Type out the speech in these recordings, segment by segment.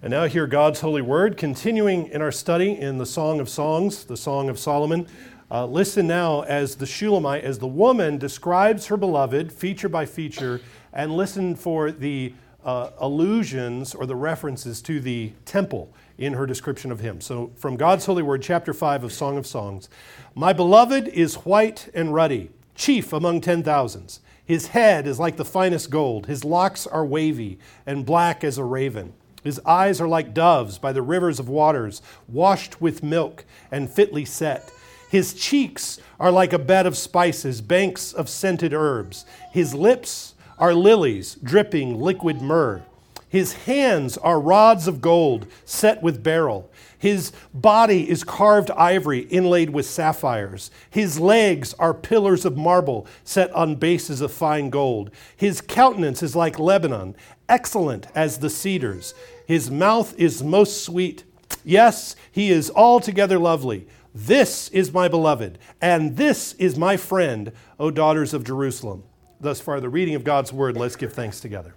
And now, hear God's holy word, continuing in our study in the Song of Songs, the Song of Solomon. Uh, listen now as the Shulamite, as the woman describes her beloved feature by feature, and listen for the uh, allusions or the references to the temple in her description of him. So, from God's holy word, chapter 5 of Song of Songs My beloved is white and ruddy, chief among ten thousands. His head is like the finest gold, his locks are wavy and black as a raven. His eyes are like doves by the rivers of waters, washed with milk and fitly set. His cheeks are like a bed of spices, banks of scented herbs. His lips are lilies, dripping liquid myrrh. His hands are rods of gold set with beryl. His body is carved ivory inlaid with sapphires. His legs are pillars of marble set on bases of fine gold. His countenance is like Lebanon, excellent as the cedars. His mouth is most sweet. Yes, he is altogether lovely. This is my beloved, and this is my friend, O daughters of Jerusalem. Thus far, the reading of God's word. Let's give thanks together.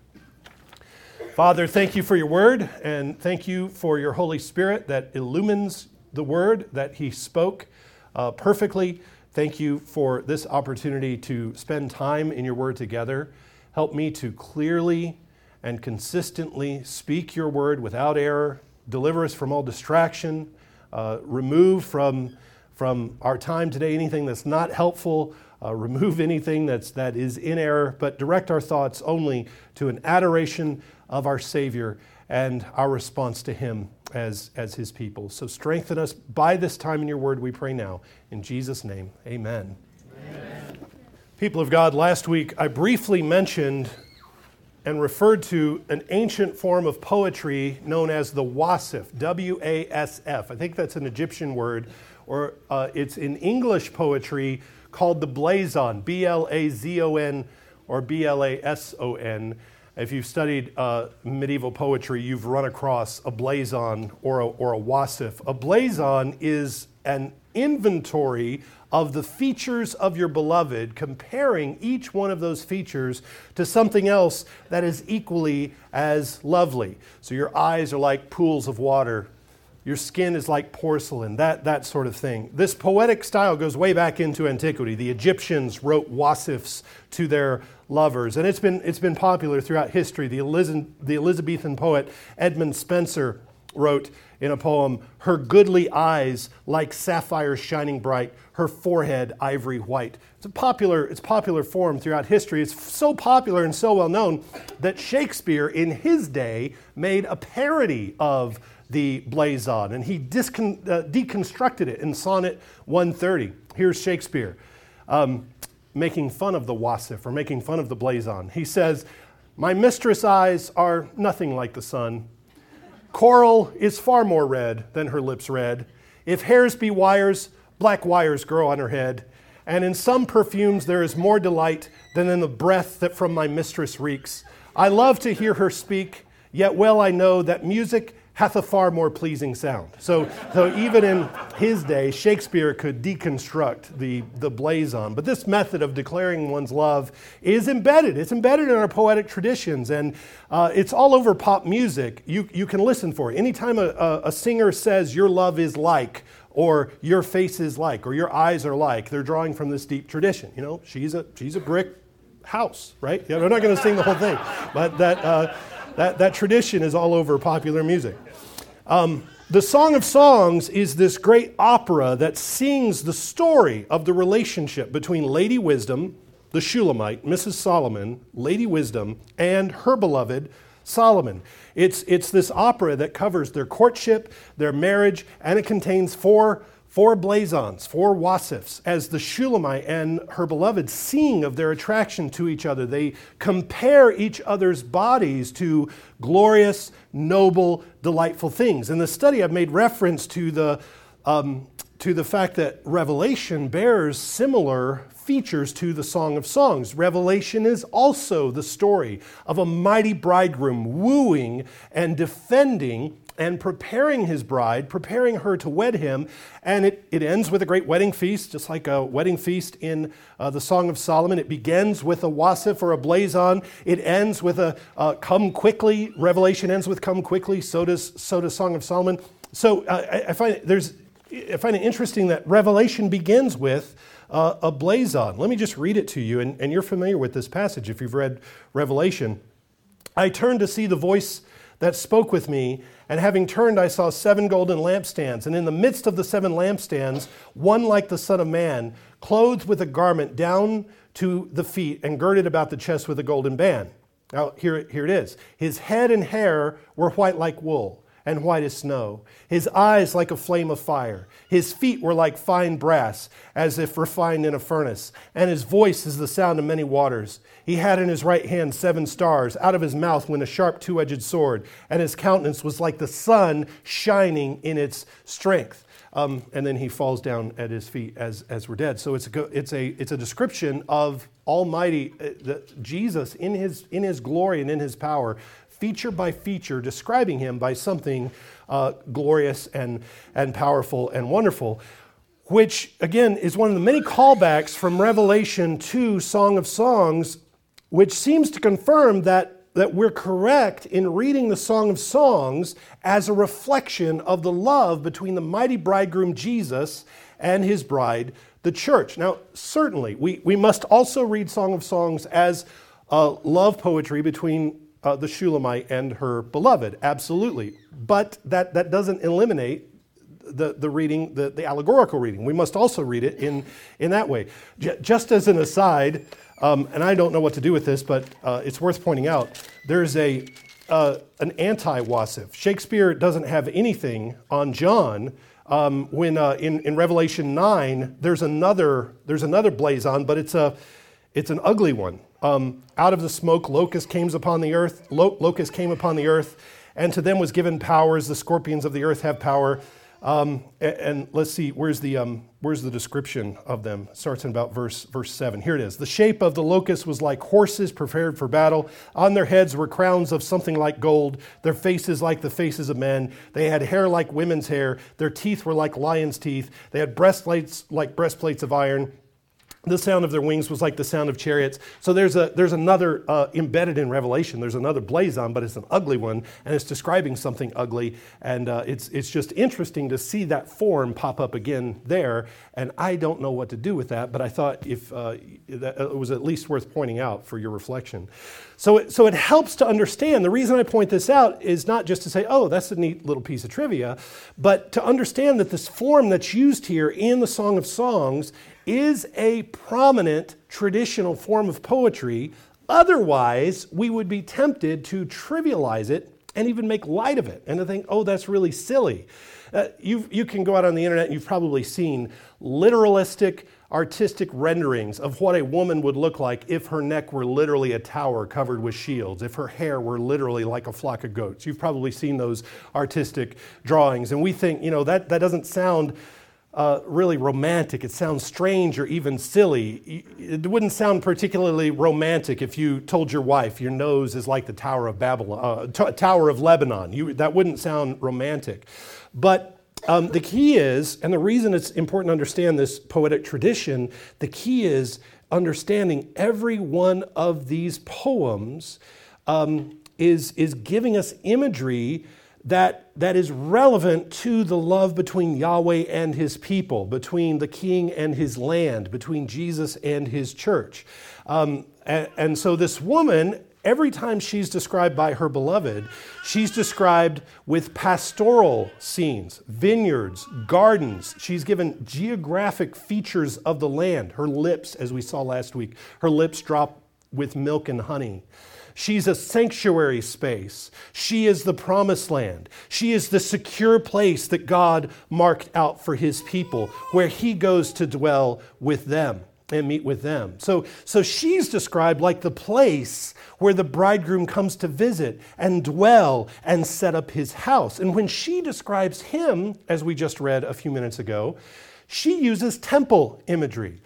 Father, thank you for your word, and thank you for your Holy Spirit that illumines the word that he spoke uh, perfectly. Thank you for this opportunity to spend time in your word together. Help me to clearly and consistently speak your word without error. Deliver us from all distraction. Uh, remove from, from our time today anything that's not helpful. Uh, remove anything that's, that is in error, but direct our thoughts only to an adoration of our Savior and our response to Him as, as His people. So strengthen us by this time in your word, we pray now. In Jesus' name, amen. amen. People of God, last week I briefly mentioned and referred to an ancient form of poetry known as the wasif, W A S F. I think that's an Egyptian word, or uh, it's in English poetry called the blazon, B L A Z O N or B L A S O N. If you've studied uh, medieval poetry, you've run across a blazon or a, or a wasif. A blazon is an inventory of the features of your beloved, comparing each one of those features to something else that is equally as lovely. So your eyes are like pools of water. Your skin is like porcelain, that, that sort of thing. This poetic style goes way back into antiquity. The Egyptians wrote wasifs to their lovers. And it's been, it's been popular throughout history. The, Eliz- the Elizabethan poet Edmund Spenser wrote in a poem, Her goodly eyes like sapphires shining bright, her forehead ivory white. It's a popular, it's popular form throughout history. It's so popular and so well known that Shakespeare in his day made a parody of the blazon and he discon- uh, deconstructed it in Sonnet 130. Here's Shakespeare. Um, making fun of the wasif or making fun of the blazon. He says, My mistress' eyes are nothing like the sun. Coral is far more red than her lips red. If hairs be wires, black wires grow on her head. And in some perfumes there is more delight than in the breath that from my mistress reeks. I love to hear her speak, yet well I know that music hath a far more pleasing sound. So, so even in his day, Shakespeare could deconstruct the, the blazon. But this method of declaring one's love is embedded. It's embedded in our poetic traditions, and uh, it's all over pop music. You, you can listen for it. Anytime a, a, a singer says, Your love is like, or your face is like, or your eyes are like, they're drawing from this deep tradition. You know, she's a, she's a brick house, right? Know, I'm not going to sing the whole thing, but that. Uh, that, that tradition is all over popular music. Um, the Song of Songs is this great opera that sings the story of the relationship between Lady Wisdom, the Shulamite, Mrs. Solomon, Lady Wisdom, and her beloved Solomon. It's, it's this opera that covers their courtship, their marriage, and it contains four four blazons, four wasifs, as the Shulamite and her beloved sing of their attraction to each other. They compare each other's bodies to glorious, noble, delightful things. In the study, I've made reference to the, um, to the fact that Revelation bears similar features to the Song of Songs. Revelation is also the story of a mighty bridegroom wooing and defending and preparing his bride, preparing her to wed him. And it, it ends with a great wedding feast, just like a wedding feast in uh, the Song of Solomon. It begins with a wasif or a blazon. It ends with a uh, come quickly. Revelation ends with come quickly. So does, so does Song of Solomon. So uh, I, I, find there's, I find it interesting that Revelation begins with uh, a blazon. Let me just read it to you, and, and you're familiar with this passage if you've read Revelation. I turned to see the voice that spoke with me, and having turned, I saw seven golden lampstands, and in the midst of the seven lampstands, one like the Son of Man, clothed with a garment down to the feet and girded about the chest with a golden band. Now, here, here it is. His head and hair were white like wool and white as snow, his eyes like a flame of fire. His feet were like fine brass, as if refined in a furnace, and his voice is the sound of many waters. He had in his right hand seven stars. Out of his mouth went a sharp two edged sword, and his countenance was like the sun shining in its strength. Um, and then he falls down at his feet as, as we're dead. So it's a, it's a, it's a description of Almighty uh, the, Jesus in his, in his glory and in his power feature by feature, describing him by something uh, glorious and, and powerful and wonderful, which again is one of the many callbacks from Revelation to Song of Songs, which seems to confirm that, that we're correct in reading the Song of Songs as a reflection of the love between the mighty bridegroom Jesus and his bride, the church. Now, certainly, we, we must also read Song of Songs as uh, love poetry between uh, the Shulamite and her beloved, absolutely. But that, that doesn't eliminate the, the reading, the, the allegorical reading. We must also read it in, in that way. J- just as an aside, um, and I don't know what to do with this, but uh, it's worth pointing out, there's a, uh, an anti wasif. Shakespeare doesn't have anything on John. Um, when uh, in, in Revelation 9, there's another, there's another blazon, but it's, a, it's an ugly one. Um, out of the smoke, locust came upon the earth. Lo- locust came upon the earth, and to them was given powers. The scorpions of the earth have power. Um, and, and, let's see, where's the, um, where's the description of them? It starts in about verse, verse 7. Here it is. The shape of the locust was like horses prepared for battle. On their heads were crowns of something like gold, their faces like the faces of men. They had hair like women's hair. Their teeth were like lions' teeth. They had breastplates like breastplates of iron the sound of their wings was like the sound of chariots. So there's, a, there's another uh, embedded in Revelation. There's another blazon, but it's an ugly one, and it's describing something ugly. And uh, it's, it's just interesting to see that form pop up again there. And I don't know what to do with that, but I thought if uh, that, it was at least worth pointing out for your reflection. So it, so it helps to understand. The reason I point this out is not just to say, oh, that's a neat little piece of trivia, but to understand that this form that's used here in the Song of Songs is a prominent traditional form of poetry. Otherwise, we would be tempted to trivialize it and even make light of it and to think, oh, that's really silly. Uh, you you can go out on the internet and you've probably seen literalistic, artistic renderings of what a woman would look like if her neck were literally a tower covered with shields, if her hair were literally like a flock of goats. You've probably seen those artistic drawings. And we think, you know, that, that doesn't sound uh, really romantic. It sounds strange or even silly. It wouldn't sound particularly romantic if you told your wife your nose is like the Tower of Babylon, uh, t- Tower of Lebanon. You, that wouldn't sound romantic. But um, the key is, and the reason it's important to understand this poetic tradition, the key is understanding every one of these poems um, is, is giving us imagery that, that is relevant to the love between Yahweh and his people, between the king and his land, between Jesus and his church. Um, and, and so this woman, every time she's described by her beloved, she's described with pastoral scenes, vineyards, gardens. She's given geographic features of the land. Her lips, as we saw last week, her lips drop with milk and honey. She's a sanctuary space. She is the promised land. She is the secure place that God marked out for his people, where he goes to dwell with them and meet with them. So, so she's described like the place where the bridegroom comes to visit and dwell and set up his house. And when she describes him, as we just read a few minutes ago, she uses temple imagery.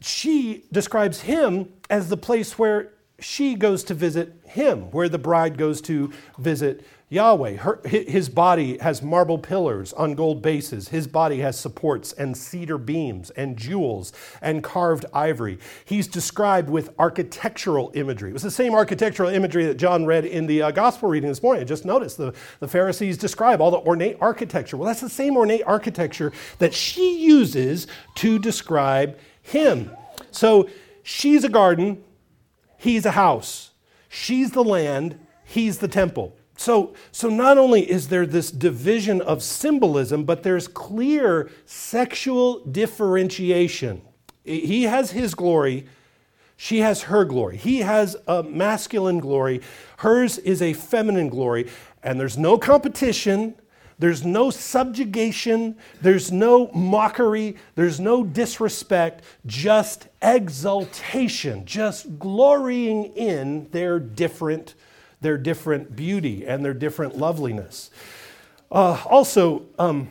She describes him as the place where she goes to visit him, where the bride goes to visit Yahweh. Her, his body has marble pillars on gold bases. His body has supports and cedar beams and jewels and carved ivory. He's described with architectural imagery. It was the same architectural imagery that John read in the uh, gospel reading this morning. I just noticed the, the Pharisees describe all the ornate architecture. Well, that's the same ornate architecture that she uses to describe him. So she's a garden, he's a house. She's the land, he's the temple. So, so not only is there this division of symbolism, but there's clear sexual differentiation. He has his glory, she has her glory. He has a masculine glory, hers is a feminine glory, and there's no competition. There's no subjugation, there's no mockery, there's no disrespect, just exaltation, just glorying in their different their different beauty and their different loveliness. Uh, also, um,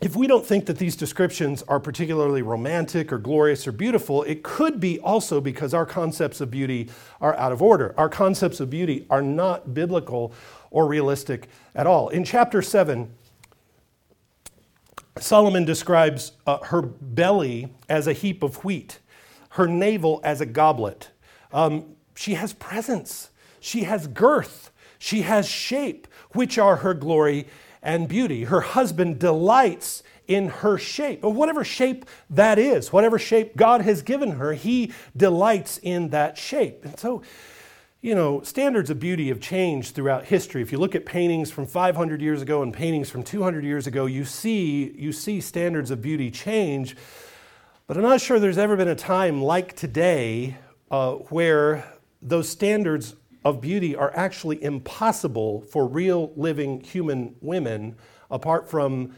if we don't think that these descriptions are particularly romantic or glorious or beautiful, it could be also because our concepts of beauty are out of order. Our concepts of beauty are not biblical or realistic at all. In chapter 7, Solomon describes uh, her belly as a heap of wheat, her navel as a goblet. Um, she has presence. She has girth, she has shape, which are her glory and beauty. Her husband delights in her shape, or whatever shape that is, whatever shape God has given her, he delights in that shape. And so, you know, standards of beauty have changed throughout history. If you look at paintings from 500 years ago and paintings from 200 years ago, you see, you see standards of beauty change. But I'm not sure there's ever been a time like today uh, where those standards of beauty are actually impossible for real living human women apart from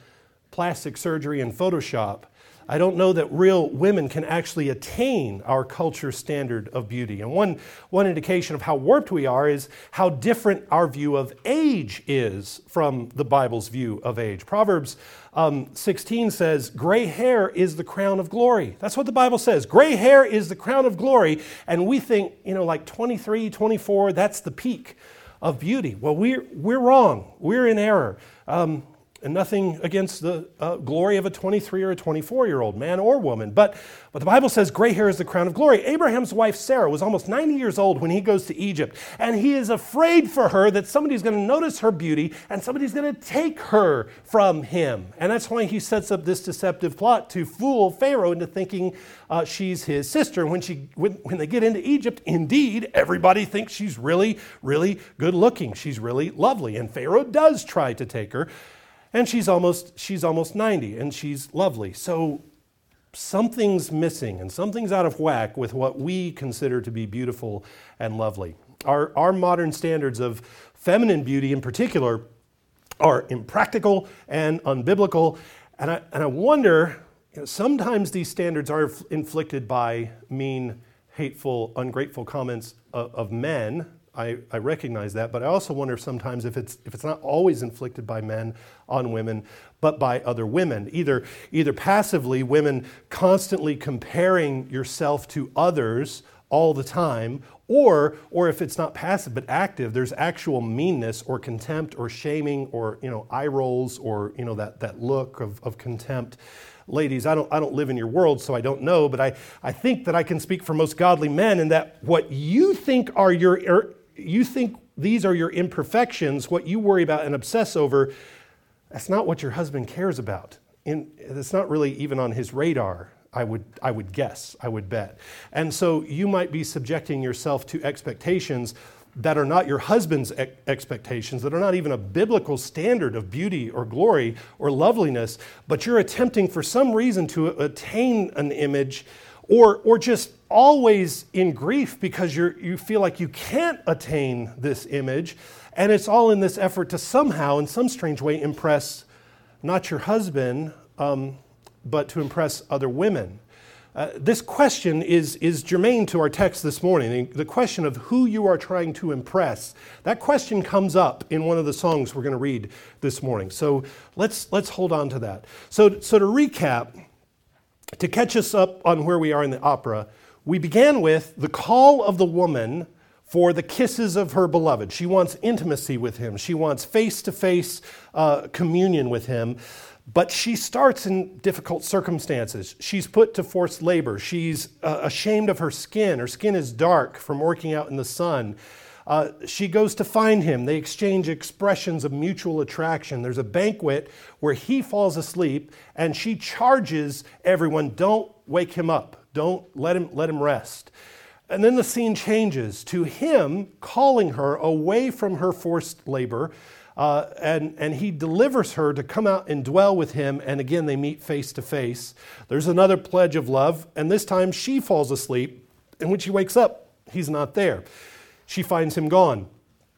plastic surgery and Photoshop. I don't know that real women can actually attain our culture standard of beauty. And one, one indication of how warped we are is how different our view of age is from the Bible's view of age. Proverbs um, 16 says, Gray hair is the crown of glory. That's what the Bible says. Gray hair is the crown of glory. And we think, you know, like 23, 24, that's the peak of beauty. Well, we're, we're wrong. We're in error. Um, and nothing against the uh, glory of a 23 or a 24 year old man or woman. But, but the Bible says gray hair is the crown of glory. Abraham's wife Sarah was almost 90 years old when he goes to Egypt, and he is afraid for her that somebody's going to notice her beauty and somebody's going to take her from him. And that's why he sets up this deceptive plot to fool Pharaoh into thinking uh, she's his sister. When, she, when, when they get into Egypt, indeed, everybody thinks she's really, really good looking. She's really lovely. And Pharaoh does try to take her and she's almost she's almost 90 and she's lovely. So something's missing and something's out of whack with what we consider to be beautiful and lovely. Our, our modern standards of feminine beauty in particular are impractical and unbiblical. And i, and I wonder you know, sometimes these standards are inflicted by mean hateful ungrateful comments of, of men I, I, recognize that, but I also wonder sometimes if it's, if it's not always inflicted by men on women, but by other women. Either, either passively, women constantly comparing yourself to others all the time, or, or if it's not passive but active, there's actual meanness or contempt or shaming or you know, eye rolls or you know, that, that look of, of contempt ladies, I don't, I don't live in your world, so I don't know, but I, I think that I can speak for most godly men in that what you think are your er, you think these are your imperfections, what you worry about and obsess over, that's not what your husband cares about. And it's not really even on his radar, I would, I would guess, I would bet. And so you might be subjecting yourself to expectations that are not your husband's expectations, that are not even a biblical standard of beauty or glory or loveliness, but you're attempting for some reason to attain an image or, or just always in grief because you you feel like you can't attain this image. And it's all in this effort to somehow, in some strange way, impress not your husband, um, but to impress other women. Uh, this question is, is germane to our text this morning. The question of who you are trying to impress. That question comes up in one of the songs we're going to read this morning. So let's, let's hold on to that. So, so to recap, to catch us up on where we are in the opera, we began with the call of the woman for the kisses of her beloved. She wants intimacy with him. She wants face to face communion with him. But she starts in difficult circumstances. She's put to forced labor. She's uh, ashamed of her skin. Her skin is dark from working out in the sun. Uh, she goes to find him. They exchange expressions of mutual attraction. There's a banquet where he falls asleep, and she charges everyone don't wake him up, don't let him, let him rest. And then the scene changes to him calling her away from her forced labor. Uh, and, and he delivers her to come out and dwell with him. And again, they meet face to face. There's another pledge of love, and this time she falls asleep. And when she wakes up, he's not there. She finds him gone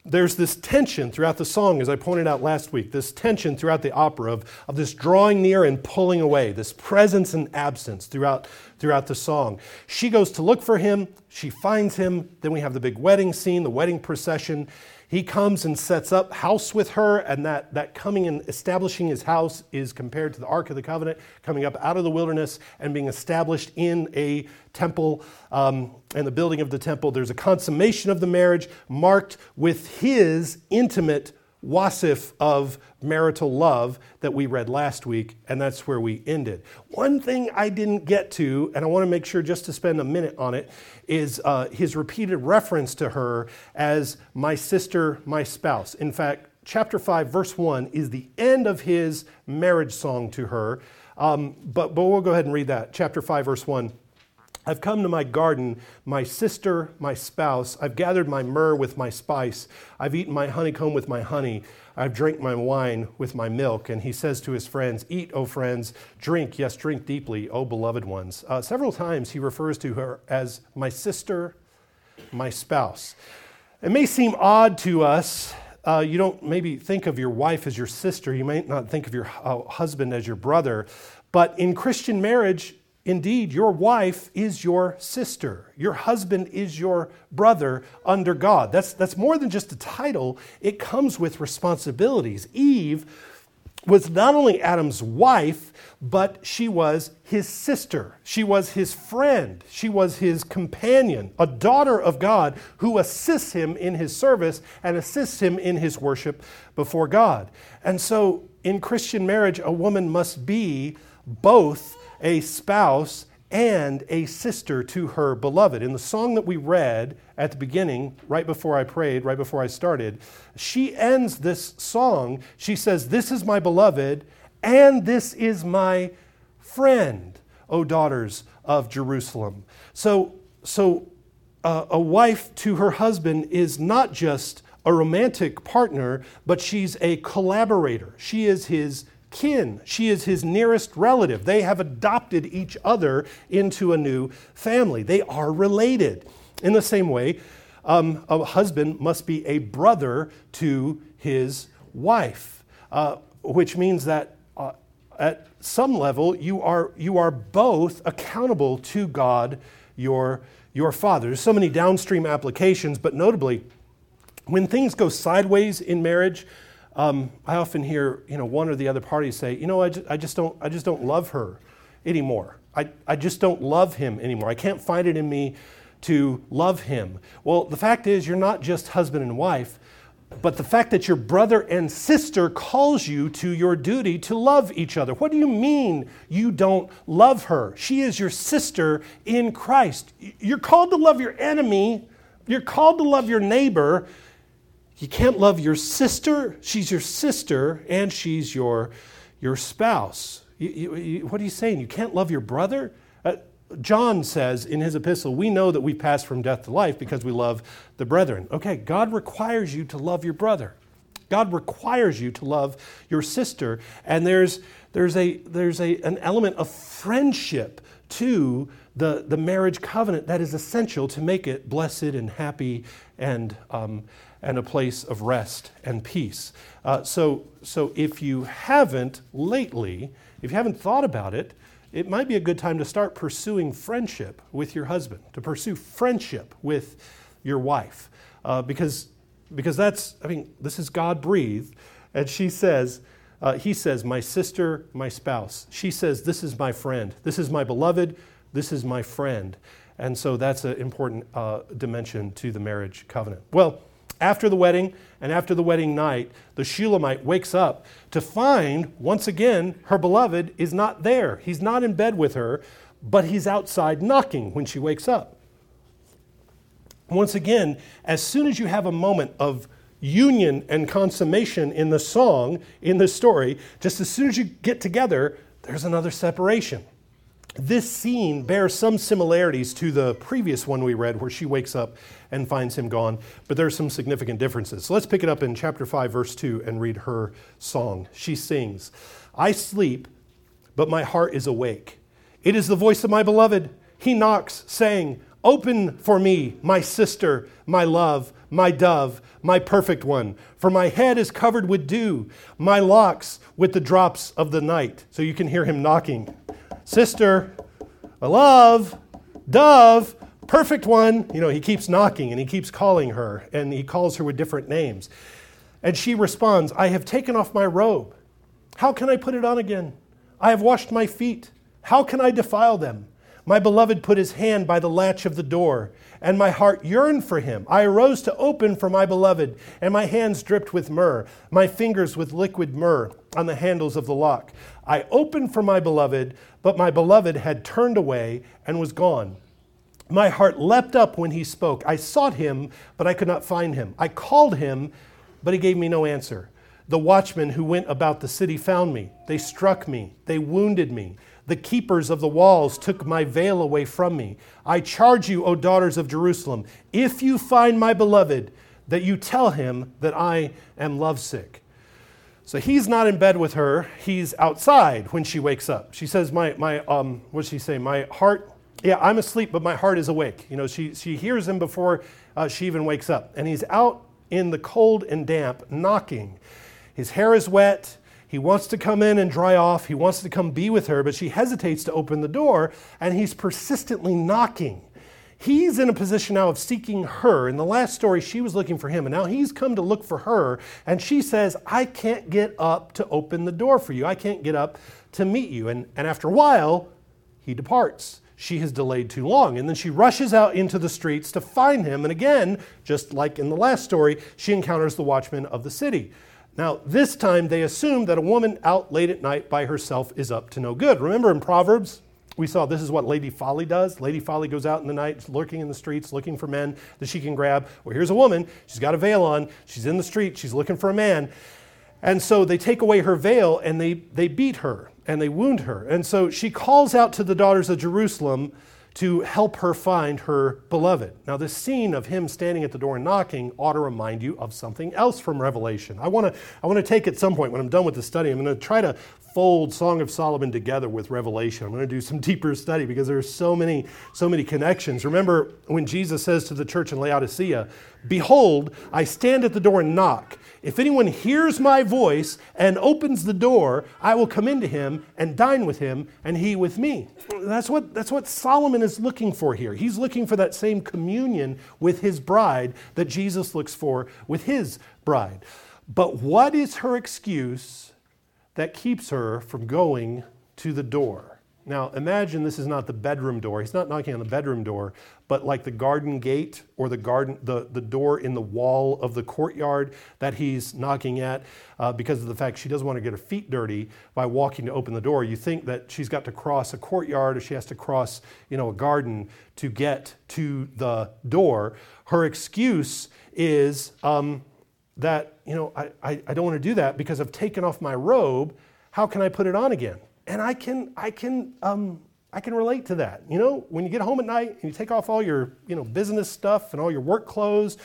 there's this tension throughout the song, as I pointed out last week, this tension throughout the opera of, of this drawing near and pulling away, this presence and absence throughout, throughout the song. She goes to look for him, she finds him, then we have the big wedding scene, the wedding procession. He comes and sets up house with her, and that, that coming and establishing his house is compared to the Ark of the Covenant, coming up out of the wilderness and being established in a temple um, and the building of the temple. There's a consummation of the marriage marked with his intimate wasif of marital love that we read last week, and that's where we ended. One thing I didn't get to, and I want to make sure just to spend a minute on it, is uh, his repeated reference to her as my sister, my spouse. In fact, chapter 5, verse 1 is the end of his marriage song to her. Um, but, but we'll go ahead and read that. Chapter 5, verse 1. I've come to my garden, my sister, my spouse. I've gathered my myrrh with my spice. I've eaten my honeycomb with my honey. I've drank my wine with my milk. And he says to his friends, Eat, O friends, drink, yes, drink deeply, O beloved ones. Uh, several times he refers to her as my sister, my spouse. It may seem odd to us. Uh, you don't maybe think of your wife as your sister. You might not think of your uh, husband as your brother. But in Christian marriage, Indeed, your wife is your sister. Your husband is your brother under God. That's, that's more than just a title, it comes with responsibilities. Eve was not only Adam's wife, but she was his sister. She was his friend. She was his companion, a daughter of God who assists him in his service and assists him in his worship before God. And so in Christian marriage, a woman must be both a spouse and a sister to her beloved. In the song that we read at the beginning, right before I prayed, right before I started, she ends this song. She says, This is my beloved, and this is my friend, O daughters of Jerusalem. So, so uh, a wife to her husband is not just a romantic partner, but she's a collaborator. She is his kin. She is his nearest relative. They have adopted each other into a new family. They are related. In the same way, um, a husband must be a brother to his wife, uh, which means that uh, at some level you are, you are both accountable to God, your, your Father. There's so many downstream applications, but notably, when things go sideways in marriage, um, I often hear, you know, one or the other party say, you know, I just, I just don't, I just don't love her anymore. I, I just don't love him anymore. I can't find it in me to love him. Well, the fact is, you're not just husband and wife, but the fact that your brother and sister calls you to your duty to love each other. What do you mean you don't love her? She is your sister in Christ. You're called to love your enemy, you're called to love your neighbor, you can't love your sister. She's your sister and she's your, your spouse. You, you, you, what are you saying? You can't love your brother? Uh, John says in his epistle, We know that we pass from death to life because we love the brethren. Okay, God requires you to love your brother. God requires you to love your sister. And there's, there's, a, there's a, an element of friendship to the, the marriage covenant that is essential to make it blessed and happy and, um, and a place of rest and peace. Uh, so, so if you haven't lately, if you haven't thought about it, it might be a good time to start pursuing friendship with your husband, to pursue friendship with your wife. Uh, because, because that's, I mean, this is God breathed. And she says, uh, he says, my sister, my spouse. She says, this is my friend. This is my beloved. This is my friend. And so that's an important uh, dimension to the marriage covenant. Well, after the wedding and after the wedding night, the Shulamite wakes up to find, once again, her beloved is not there. He's not in bed with her, but he's outside knocking when she wakes up. Once again, as soon as you have a moment of union and consummation in the song, in the story, just as soon as you get together, there's another separation this scene bears some similarities to the previous one we read, where she wakes up and finds him gone, but there are some significant differences. So let's pick it up in chapter 5, verse 2, and read her song. She sings, I sleep, but my heart is awake. It is the voice of my beloved. He knocks, saying, Open for me, my sister, my love, my dove, my perfect one. For my head is covered with dew, my locks with the drops of the night. So you can hear him knocking sister, my love, dove, perfect one. You know, he keeps knocking and he keeps calling her, and he calls her with different names. And she responds, I have taken off my robe. How can I put it on again? I have washed my feet. How can I defile them? My beloved put his hand by the latch of the door, and my heart yearned for him. I arose to open for my beloved, and my hands dripped with myrrh, my fingers with liquid myrrh on the handles of the lock. I opened for my beloved, but my beloved had turned away and was gone. My heart leapt up when he spoke. I sought him, but I could not find him. I called him, but he gave me no answer. The watchmen who went about the city found me. They struck me. They wounded me. The keepers of the walls took my veil away from me. I charge you, O daughters of Jerusalem, if you find my beloved, that you tell him that I am lovesick. So he's not in bed with her, he's outside when she wakes up. She says, My, my um, what does she say? My heart, yeah, I'm asleep, but my heart is awake. You know, she, she hears him before uh, she even wakes up. And he's out in the cold and damp, knocking. His hair is wet. He wants to come in and dry off. He wants to come be with her, but she hesitates to open the door, and he's persistently knocking. He's in a position now of seeking her. In the last story, she was looking for him, and now he's come to look for her, and she says, I can't get up to open the door for you. I can't get up to meet you. And, and after a while, he departs. She has delayed too long. And then she rushes out into the streets to find him. And again, just like in the last story, she encounters the watchman of the city. Now, this time they assume that a woman out late at night by herself is up to no good. Remember in Proverbs, we saw this is what Lady Folly does. Lady Folly goes out in the night, lurking in the streets, looking for men that she can grab. Well, here's a woman. She's got a veil on. She's in the street. She's looking for a man. And so they take away her veil and they, they beat her and they wound her. And so she calls out to the daughters of Jerusalem to help her find her beloved. Now, this scene of him standing at the door and knocking ought to remind you of something else from Revelation. I want to I want to take at some point when I'm done with the study, I'm going to try to fold Song of Solomon together with Revelation. I'm going to do some deeper study because there are so many so many connections. Remember when Jesus says to the church in Laodicea, "Behold, I stand at the door and knock." If anyone hears my voice and opens the door, I will come into him and dine with him and he with me. That's what, that's what Solomon is looking for here. He's looking for that same communion with his bride that Jesus looks for with his bride. But what is her excuse that keeps her from going to the door? Now, imagine this is not the bedroom door. He's not knocking on the bedroom door, but like the garden gate or the garden, the, the door in the wall of the courtyard that he's knocking at uh, because of the fact she doesn't want to get her feet dirty by walking to open the door. You think that she's got to cross a courtyard or she has to cross, you know, a garden to get to the door. Her excuse is um, that, you know, I, I, I don't want to do that because I've taken off my robe. How can I put it on again? And I can, I can, um, I can relate to that. You know, when you get home at night and you take off all your, you know, business stuff and all your work clothes,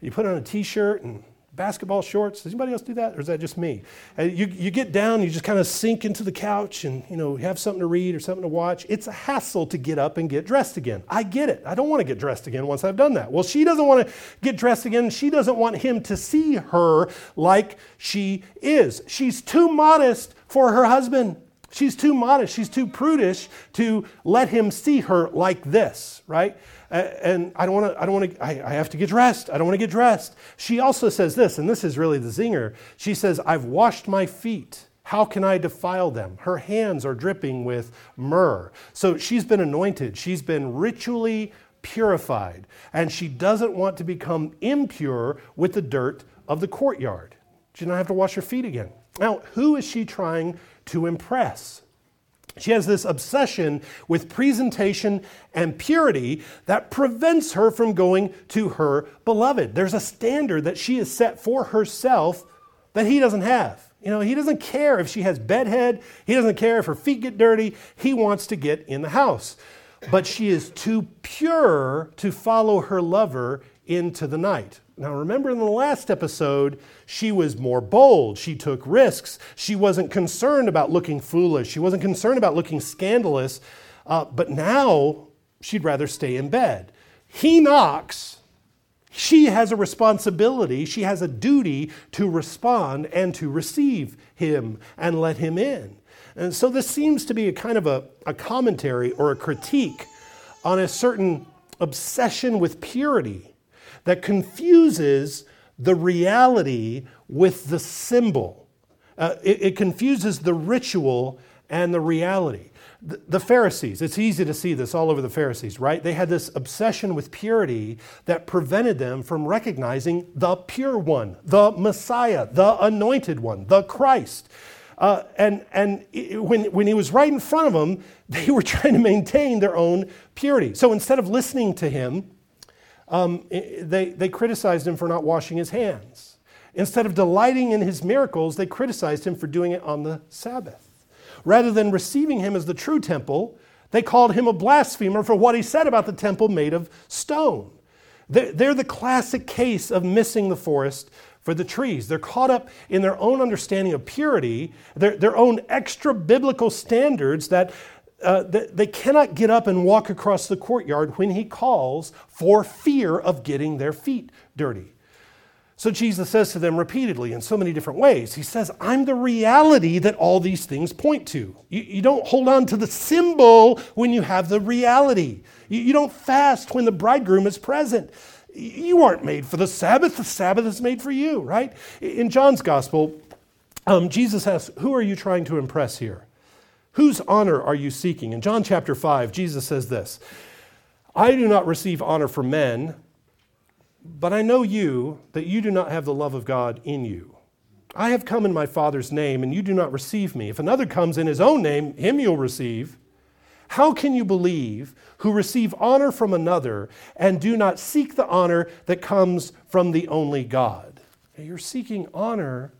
you put on a t-shirt and basketball shorts. Does anybody else do that, or is that just me? And you, you get down, you just kind of sink into the couch and you know have something to read or something to watch. It's a hassle to get up and get dressed again. I get it. I don't want to get dressed again once I've done that. Well, she doesn't want to get dressed again. She doesn't want him to see her like she is. She's too modest for her husband. She's too modest, she's too prudish to let him see her like this, right? And I don't want to, I don't want to, I, have to get dressed. I don't want to get dressed. She also says this, and this is really the zinger. She says, I've washed my feet. How can I defile them? Her hands are dripping with myrrh. So she's been anointed, she's been ritually purified, and she doesn't want to become impure with the dirt of the courtyard. She doesn't have to wash her feet again. Now, who is she trying to impress? She has this obsession with presentation and purity that prevents her from going to her beloved. There's a standard that she has set for herself that he doesn't have. You know, he doesn't care if she has bedhead, he doesn't care if her feet get dirty. He wants to get in the house. But she is too pure to follow her lover into the night. Now, remember in the last episode, she was more bold. She took risks. She wasn't concerned about looking foolish. She wasn't concerned about looking scandalous. Uh, but now she'd rather stay in bed. He knocks. She has a responsibility. She has a duty to respond and to receive him and let him in. And so this seems to be a kind of a, a commentary or a critique on a certain obsession with purity that confuses the reality with the symbol. Uh, it, it, confuses the ritual and the reality. The, the Pharisees, it's easy to see this all over the Pharisees, right? They had this obsession with purity that prevented them from recognizing the pure one, the Messiah, the anointed one, the Christ. Uh, and and when, when he was right in front of them, they were trying to maintain their own purity. So instead of listening to him, um, they, they criticized him for not washing his hands. Instead of delighting in his miracles, they criticized him for doing it on the Sabbath. Rather than receiving him as the true temple, they called him a blasphemer for what he said about the temple made of stone. They're, the classic case of missing the forest for the trees. They're caught up in their own understanding of purity, their, their own extra biblical standards that uh, they cannot get up and walk across the courtyard when he calls for fear of getting their feet dirty. So Jesus says to them repeatedly in so many different ways, He says, I'm the reality that all these things point to. You, you don't hold on to the symbol when you have the reality. You, you don't fast when the bridegroom is present. You aren't made for the Sabbath, the Sabbath is made for you, right? In John's gospel, um, Jesus asks, Who are you trying to impress here? Whose honor are you seeking? In John chapter 5, Jesus says this I do not receive honor from men, but I know you, that you do not have the love of God in you. I have come in my Father's name, and you do not receive me. If another comes in his own name, him you'll receive. How can you believe who receive honor from another and do not seek the honor that comes from the only God? You're seeking honor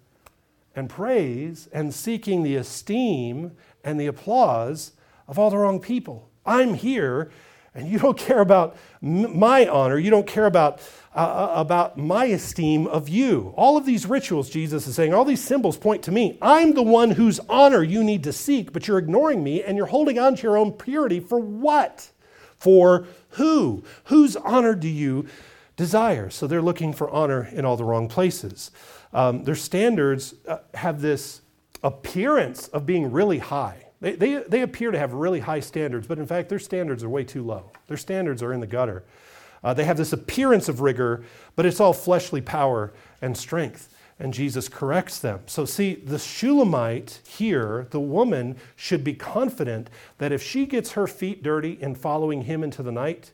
and praise and seeking the esteem and the applause of all the wrong people. I'm here, and you don't care about m- my honor. You don't care about, uh, uh, about my esteem of you. All of these rituals, Jesus is saying, all these symbols point to me. I'm the one whose honor you need to seek, but you're ignoring me, and you're holding on to your own purity for what? For who? Whose honor do you desire? So they're looking for honor in all the wrong places. Um, their standards uh, have this appearance of being really high. They, they, they appear to have really high standards, but in fact, their standards are way too low. Their standards are in the gutter. Uh, they have this appearance of rigor, but it's all fleshly power and strength. And Jesus corrects them. So, see, the Shulamite here, the woman, should be confident that if she gets her feet dirty in following him into the night,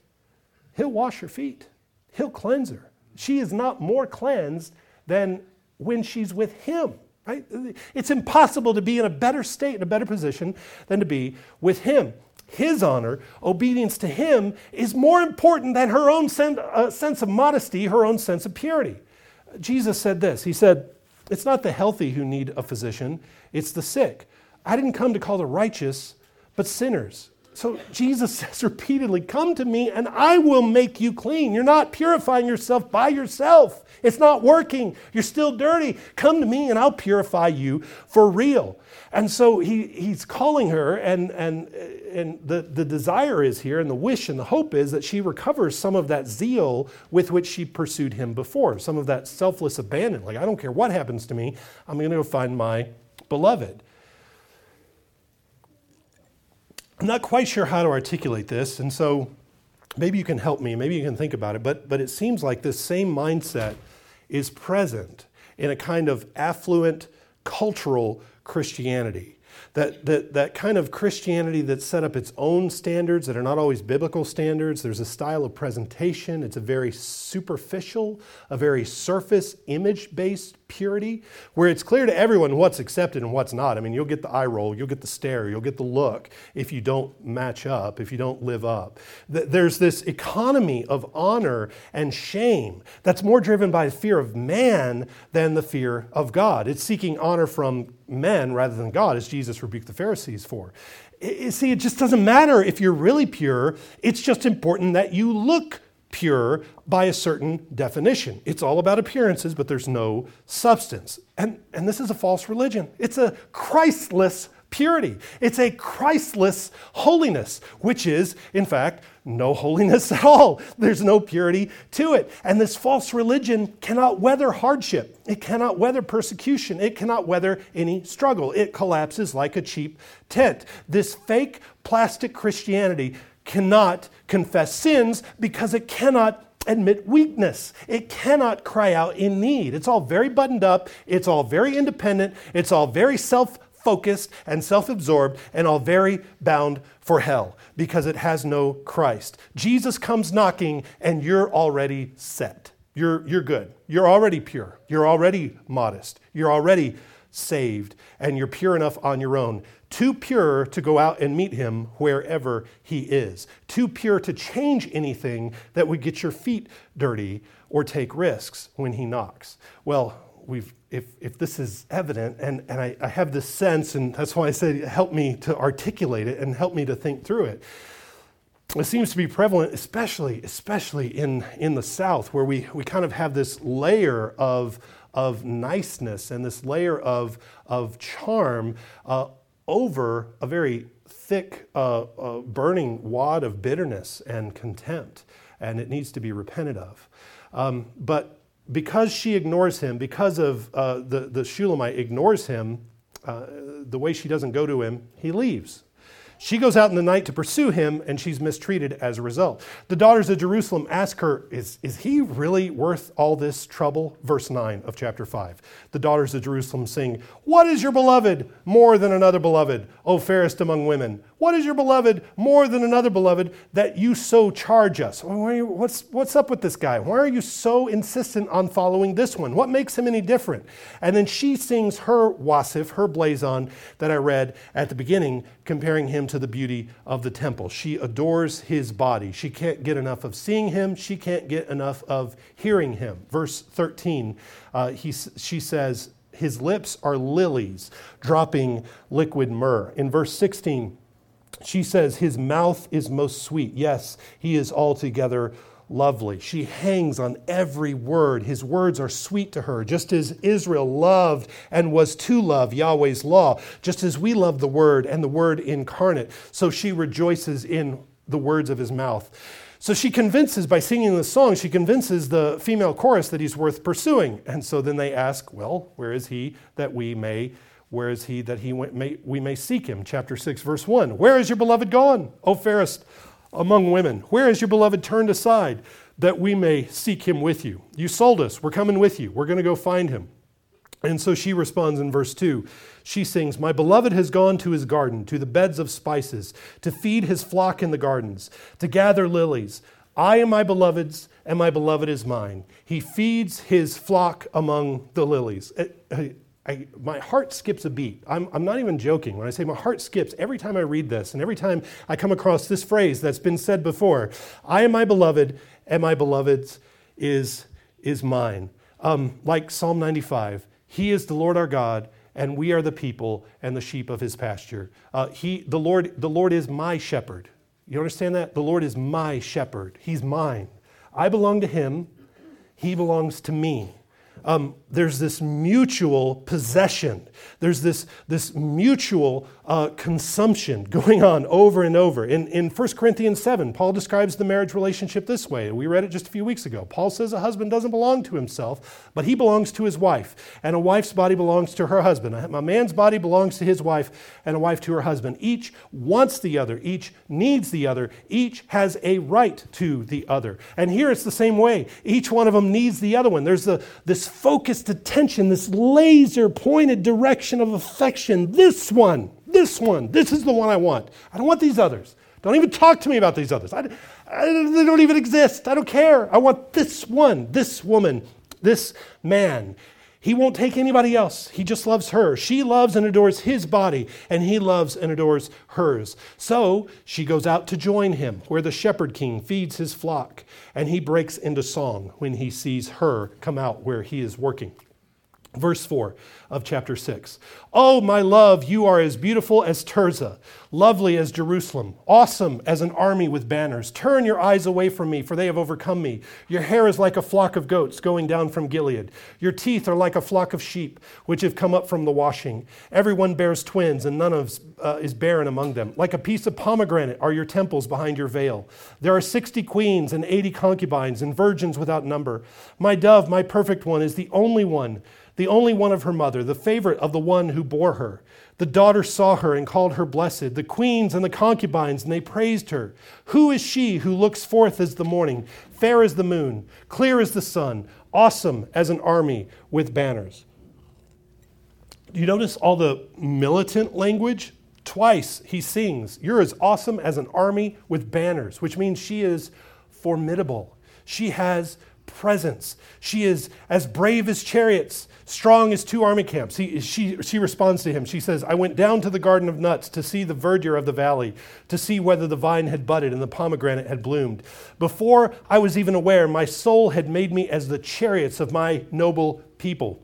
he'll wash her feet, he'll cleanse her. She is not more cleansed than when she's with him. Right? It's impossible to be in a better state, in a better position than to be with Him. His honor, obedience to Him, is more important than her own sen- uh, sense of modesty, her own sense of purity. Jesus said this He said, It's not the healthy who need a physician, it's the sick. I didn't come to call the righteous, but sinners. So Jesus says repeatedly, Come to me and I will make you clean. You're not purifying yourself by yourself. It's not working. You're still dirty. Come to me and I'll purify you for real. And so he, he's calling her, and, and, and the, the desire is here, and the wish and the hope is that she recovers some of that zeal with which she pursued him before, some of that selfless abandon. Like, I don't care what happens to me, I'm going to go find my beloved. I'm not quite sure how to articulate this, and so maybe you can help me, maybe you can think about it, but, but it seems like this same mindset is present in a kind of affluent cultural Christianity that, that, that kind of Christianity that set up its own standards that are not always biblical standards. There's a style of presentation. It's a very superficial, a very surface, image based purity where it's clear to everyone what's accepted and what's not. I mean, you'll get the eye roll, you'll get the stare, you'll get the look if you don't match up, if you don't live up. There's this economy of honor and shame that's more driven by the fear of man than the fear of God. It's seeking honor from men rather than God, as Jesus rebuked the Pharisees for. See, it just doesn't matter if you're really pure. It's just important that you look pure by a certain definition. It's all about appearances, but there's no substance. And, and this is a false religion. It's a Christless purity. It's a Christless holiness, which is, in fact, no holiness at all. There's no purity to it. And this false religion cannot weather hardship, it cannot weather persecution, it cannot weather any struggle. It collapses like a cheap tent. This fake plastic Christianity cannot confess sins because it cannot admit weakness. It cannot cry out in need. It's all very buttoned up, it's all very independent, it's all very self focused and self absorbed, and all very bound for hell because it has no Christ. Jesus comes knocking, and you're already set. You're, you're good. You're already pure. You're already modest. You're already saved, and you're pure enough on your own. Too pure to go out and meet him wherever he is. Too pure to change anything that would get your feet dirty or take risks when he knocks. Well, we've if, if this is evident, and, and I, I have this sense, and that's why I said help me to articulate it and help me to think through it. It seems to be prevalent, especially, especially in, in the South, where we, we kind of have this layer of, of niceness and this layer of, of charm uh, over a very thick, uh, uh, burning wad of bitterness and contempt, and it needs to be repented of. Um, but because she ignores him, because of uh, the, the Shulamite ignores him, uh, the way she doesn't go to him, he leaves. She goes out in the night to pursue him, and she's mistreated as a result. The daughters of Jerusalem ask her, Is, is he really worth all this trouble? Verse 9 of chapter 5. The daughters of Jerusalem sing, What is your beloved more than another beloved, O fairest among women? What is your beloved more than another beloved that you so charge us? What's, what's up with this guy? Why are you so insistent on following this one? What makes him any different? And then she sings her wasif, her blazon that I read at the beginning, comparing him to the beauty of the temple. She adores his body. She can't get enough of seeing him, she can't get enough of hearing him. Verse 13, uh, he, she says, his lips are lilies dropping liquid myrrh. In verse 16, she says, His mouth is most sweet. Yes, he is altogether lovely. She hangs on every word. His words are sweet to her, just as Israel loved and was to love Yahweh's law, just as we love the word and the word incarnate. So she rejoices in the words of his mouth. So she convinces, by singing this song, she convinces the female chorus that he's worth pursuing. And so then they ask, Well, where is he that we may where is he that he may, we may seek him? Chapter 6, verse 1. Where is your beloved gone, O fairest among women? Where is your beloved turned aside that we may seek him with you? You sold us. We're coming with you. We're going to go find him. And so she responds in verse 2. She sings, My beloved has gone to his garden, to the beds of spices, to feed his flock in the gardens, to gather lilies. I am my beloved's, and my beloved is mine. He feeds his flock among the lilies. Eh, I, my heart skips a beat. I'm, I'm not even joking when I say my heart skips every time I read this and every time I come across this phrase that's been said before I am my beloved, and my beloved's is, is mine. Um, like Psalm 95, He is the Lord our God, and we are the people and the sheep of His pasture. Uh, he, the, Lord, the Lord is my shepherd. You understand that? The Lord is my shepherd, He's mine. I belong to Him, He belongs to me um, there's this mutual possession. There's this, this mutual uh, consumption going on over and over. In, in 1 Corinthians 7, Paul describes the marriage relationship this way. We read it just a few weeks ago. Paul says a husband doesn't belong to himself, but he belongs to his wife. And a wife's body belongs to her husband. A man's body belongs to his wife, and a wife to her husband. Each wants the other, each needs the other, each has a right to the other. And here it's the same way. Each one of them needs the other one. There's the, this focused attention, this laser pointed direction of affection. This one, this one, this is the one I want. I don't want these others. Don't even talk to me about these others. I, I, they don't even exist. I don't care. I want this one, this woman, this man. He won't take anybody else. He just loves her. She loves and adores his body, and he loves and adores hers. So she goes out to join him where the shepherd king feeds his flock, and he breaks into song when he sees her come out where he is working. Verse 4 of chapter 6. Oh, my love, you are as beautiful as Tirzah, lovely as Jerusalem, awesome as an army with banners. Turn your eyes away from me, for they have overcome me. Your hair is like a flock of goats going down from Gilead. Your teeth are like a flock of sheep, which have come up from the washing. Everyone bears twins, and none of, uh, is barren among them. Like a piece of pomegranate are your temples behind your veil. There are sixty queens and eighty concubines, and virgins without number. My dove, my perfect one, is the only one the only one of her mother, the favorite of the one who bore her. The daughter saw her and called her blessed, the queens and the concubines, and they praised her. Who is she who looks forth as the morning, fair as the moon, clear as the sun, awesome as an army with banners? Do you notice all the militant language? Twice he sings, You're as awesome as an army with banners, which means she is formidable. She has presence. She is as brave as chariots strong as two army camps. He, she, she responds to him. She says, I went down to the garden of nuts to see the verdure of the valley, to see whether the vine had budded and the pomegranate had bloomed. Before I was even aware, my soul had made me as the chariots of my noble people.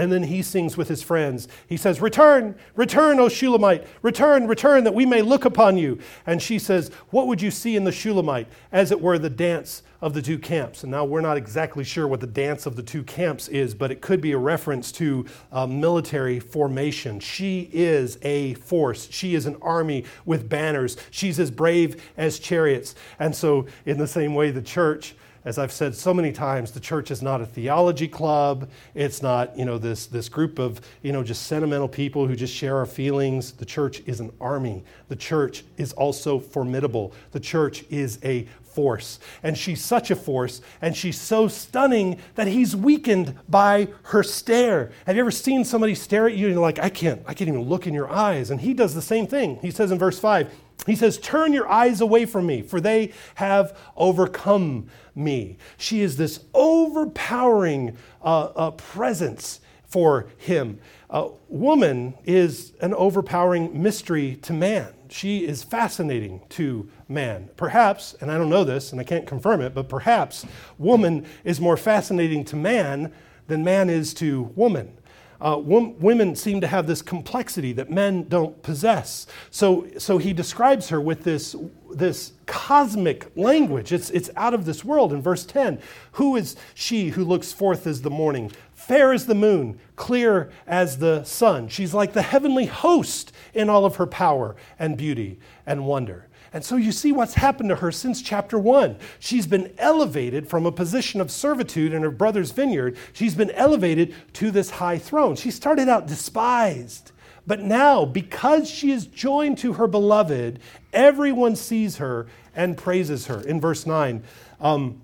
And then he sings with his friends. He says, Return, return, O Shulamite, return, return, that we may look upon you. And she says, What would you see in the Shulamite? As it were, the dance of the two camps. And now we're not exactly sure what the dance of the two camps is, but it could be a reference to uh, military formation. She is a force, she is an army with banners, she's as brave as chariots. And so, in the same way, the church as I've said so many times, the church is not a theology club. It's not, you know, this, this group of, you know, just sentimental people who just share our feelings. The church is an army. The church is also formidable. The church is a force. And she's such a force, and she's so stunning that he's weakened by her stare. Have you ever seen somebody stare at you and you're like, I can't, I can't even look in your eyes? And he does the same thing. He says in verse 5, he says, Turn your eyes away from me, for they have overcome me. She is this overpowering uh, uh, presence for him. Uh, woman is an overpowering mystery to man. She is fascinating to man. Perhaps, and I don't know this and I can't confirm it, but perhaps woman is more fascinating to man than man is to woman uh, women seem to have this complexity that men don't possess. So, so he describes her with this, this cosmic language. It's, it's out of this world. In verse 10, who is she who looks forth as the morning, fair as the moon, clear as the sun? She's like the heavenly host in all of her power and beauty and wonder. And so you see what's happened to her since chapter one. She's been elevated from a position of servitude in her brother's vineyard. She's been elevated to this high throne. She started out despised. But now, because she is joined to her beloved, everyone sees her and praises her. In verse 9, um,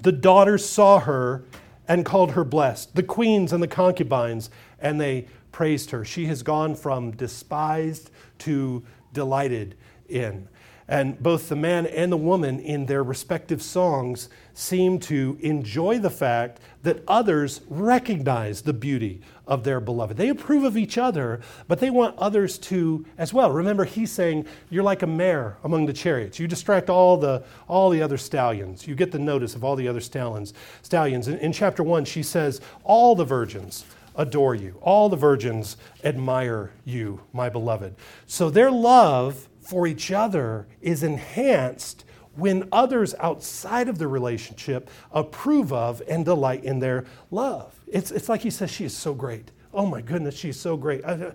the daughters saw her and called her blessed, the queens and the concubines, and they praised her. She has gone from despised to delighted in. And both the man and the woman, in their respective songs, seem to enjoy the fact that others recognize the beauty of their beloved. They approve of each other, but they want others to as well. Remember, he's saying, You're like a mare among the chariots. You distract all the, all the other stallions. You get the notice of all the other stallions. stallions. In, in chapter one, she says, All the virgins adore you, all the virgins admire you, my beloved. So their love for each other is enhanced when others outside of the relationship approve of and delight in their love. It's, it's like he says, She is so great. Oh my goodness, she's so great. I,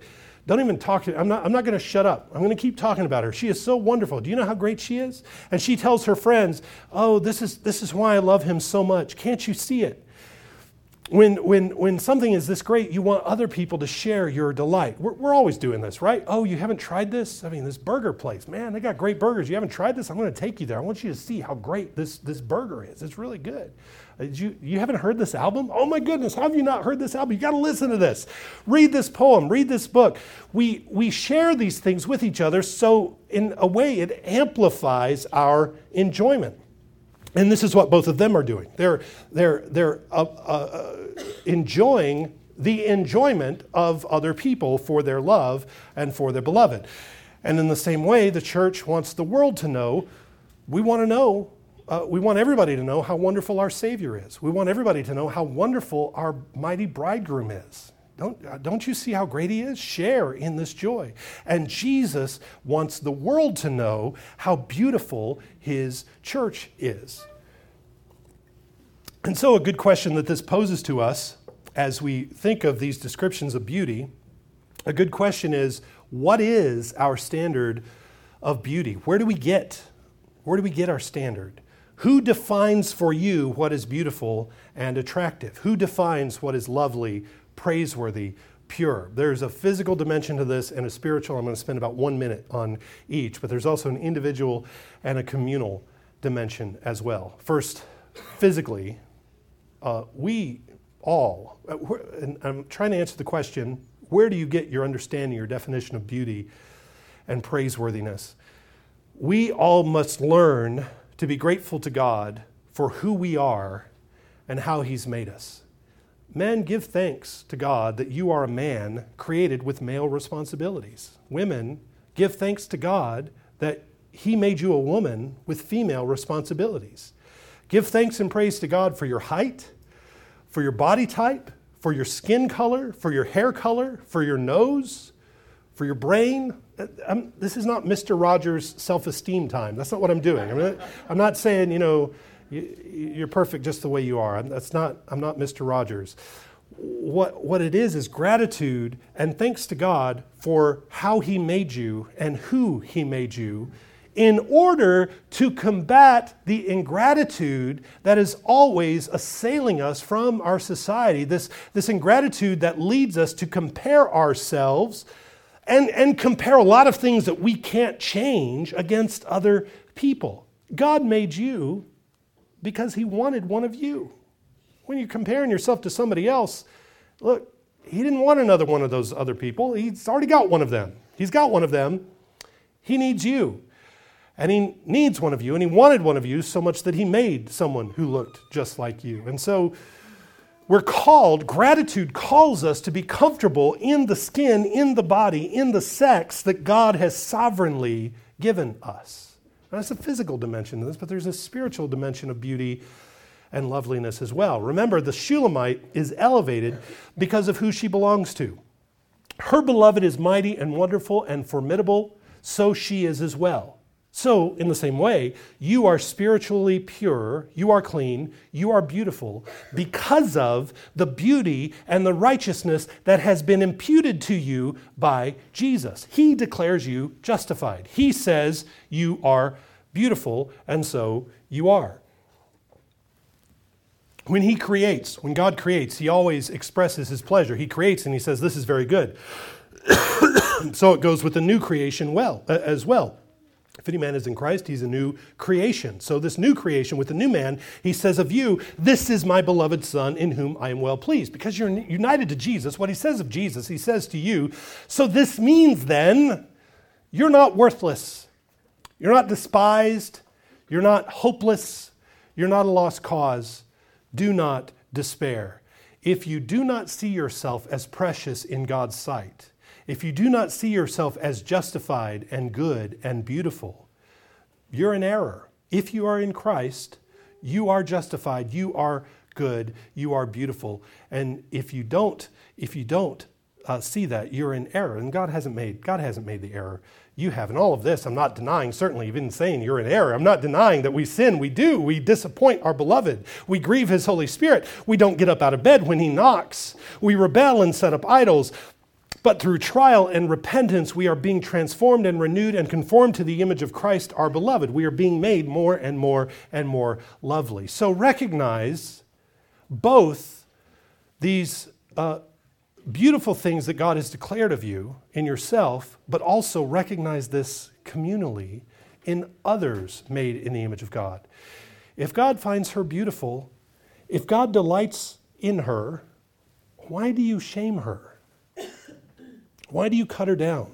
don't even talk to I'm not, I'm not going to shut up. I'm going to keep talking about her. She is so wonderful. Do you know how great she is? And she tells her friends, Oh, this is, this is why I love him so much. Can't you see it? When, when, when something is this great, you want other people to share your delight. We're, we're always doing this, right? Oh, you haven't tried this? I mean, this burger place, man, they got great burgers. You haven't tried this? I'm going to take you there. I want you to see how great this, this burger is. It's really good. Uh, you, you haven't heard this album? Oh my goodness, how have you not heard this album? You got to listen to this. Read this poem, read this book. We, we share these things with each other, so in a way, it amplifies our enjoyment. And this is what both of them are doing. They're, they're, they're uh, uh, enjoying the enjoyment of other people for their love and for their beloved. And in the same way, the church wants the world to know, we want to know, uh, we want everybody to know how wonderful our Savior is. We want everybody to know how wonderful our mighty bridegroom is. Don't, uh, don't you see how great he is? Share in this joy. And Jesus wants the world to know how beautiful his church is. And so, a good question that this poses to us as we think of these descriptions of beauty, a good question is what is our standard of beauty? Where do we get? Where do we get our standard? Who defines for you what is beautiful and attractive? Who defines what is lovely, praiseworthy, pure? There's a physical dimension to this and a spiritual. I'm going to spend about one minute on each, but there's also an individual and a communal dimension as well. First, physically, uh, we all, uh, and I'm trying to answer the question where do you get your understanding, your definition of beauty and praiseworthiness? We all must learn to be grateful to God for who we are and how He's made us. Men, give thanks to God that you are a man created with male responsibilities. Women, give thanks to God that He made you a woman with female responsibilities. Give thanks and praise to God for your height, for your body type, for your skin color, for your hair color, for your nose, for your brain. I'm, um, this is not Mr. Rogers' self esteem time. That's not what I'm doing. I'm not, I'm not saying, you know, you, are perfect just the way you are. That's not, I'm not Mr. Rogers. What, what it is is gratitude and thanks to God for how He made you and who He made you in order to combat the ingratitude that is always assailing us from our society. This, this ingratitude that leads us to compare ourselves and, and compare a lot of things that we can't change against other people. God made you because He wanted one of you. When you're comparing yourself to somebody else, look, He didn't want another one of those other people. He's already got one of them. He's got one of them. He needs you. And he needs one of you, and he wanted one of you so much that he made someone who looked just like you. And so we're called, gratitude calls us to be comfortable in the skin, in the body, in the sex that God has sovereignly given us. Now, that's a physical dimension to this, but there's a spiritual dimension of beauty and loveliness as well. Remember, the Shulamite is elevated because of who she belongs to. Her beloved is mighty and wonderful and formidable, so she is as well. So, in the same way, you are spiritually pure, you are clean, you are beautiful because of the beauty and the righteousness that has been imputed to you by Jesus. He declares you justified. He says you are beautiful, and so you are. When He creates, when God creates, He always expresses His pleasure. He creates and He says, This is very good. so it goes with the new creation well uh, as well. If any man is in Christ, he's a new creation. So, this new creation with the new man, he says of you, This is my beloved Son in whom I am well pleased. Because you're united to Jesus, what he says of Jesus, he says to you, So, this means then you're not worthless, you're not despised, you're not hopeless, you're not a lost cause. Do not despair. If you do not see yourself as precious in God's sight, if you do not see yourself as justified and good and beautiful, you're in error. If you are in Christ, you are justified, you are good, you are beautiful. And if you don't, if you don't uh, see that, you're in error. And God hasn't made God hasn't made the error. You have. And all of this, I'm not denying, certainly, even saying you're in error. I'm not denying that we sin. We do. We disappoint our beloved. We grieve his Holy Spirit. We don't get up out of bed when he knocks. We rebel and set up idols. But through trial and repentance, we are being transformed and renewed and conformed to the image of Christ, our beloved. We are being made more and more and more lovely. So recognize both these uh, beautiful things that God has declared of you in yourself, but also recognize this communally in others made in the image of God. If God finds her beautiful, if God delights in her, why do you shame her? Why do you cut her down?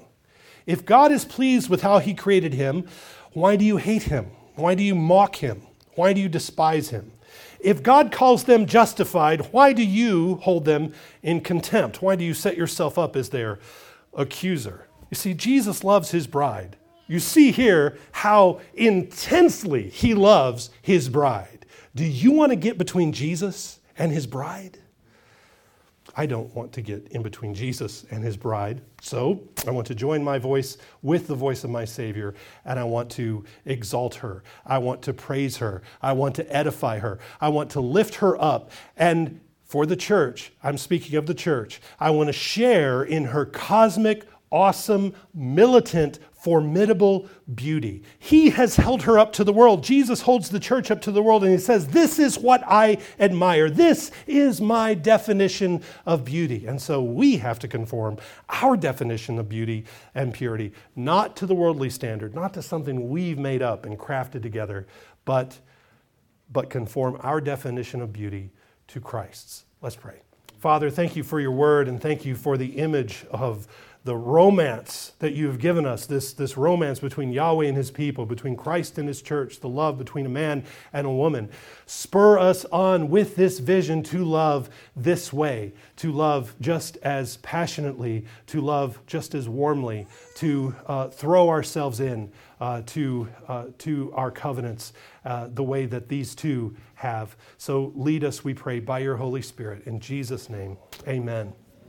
If God is pleased with how he created him, why do you hate him? Why do you mock him? Why do you despise him? If God calls them justified, why do you hold them in contempt? Why do you set yourself up as their accuser? You see, Jesus loves his bride. You see here how intensely he loves his bride. Do you want to get between Jesus and his bride? I don't want to get in between Jesus and his bride. So I want to join my voice with the voice of my Savior, and I want to exalt her. I want to praise her. I want to edify her. I want to lift her up. And for the church, I'm speaking of the church, I want to share in her cosmic, awesome, militant, formidable beauty. He has held her up to the world. Jesus holds the church up to the world and he says, This is what I admire. This is my definition of beauty. And so we have to conform our definition of beauty and purity, not to the worldly standard, not to something we've made up and crafted together, but, but conform our definition of beauty to Christ's. Let's pray. Father, thank you for your word and thank you for the image of the romance that you've given us, this, this romance between Yahweh and his people, between Christ and his church, the love between a man and a woman. Spur us on with this vision to love this way, to love just as passionately, to love just as warmly, to uh, throw ourselves in uh, to, uh, to our covenants uh, the way that these two have. So lead us, we pray, by your Holy Spirit. In Jesus' name, amen.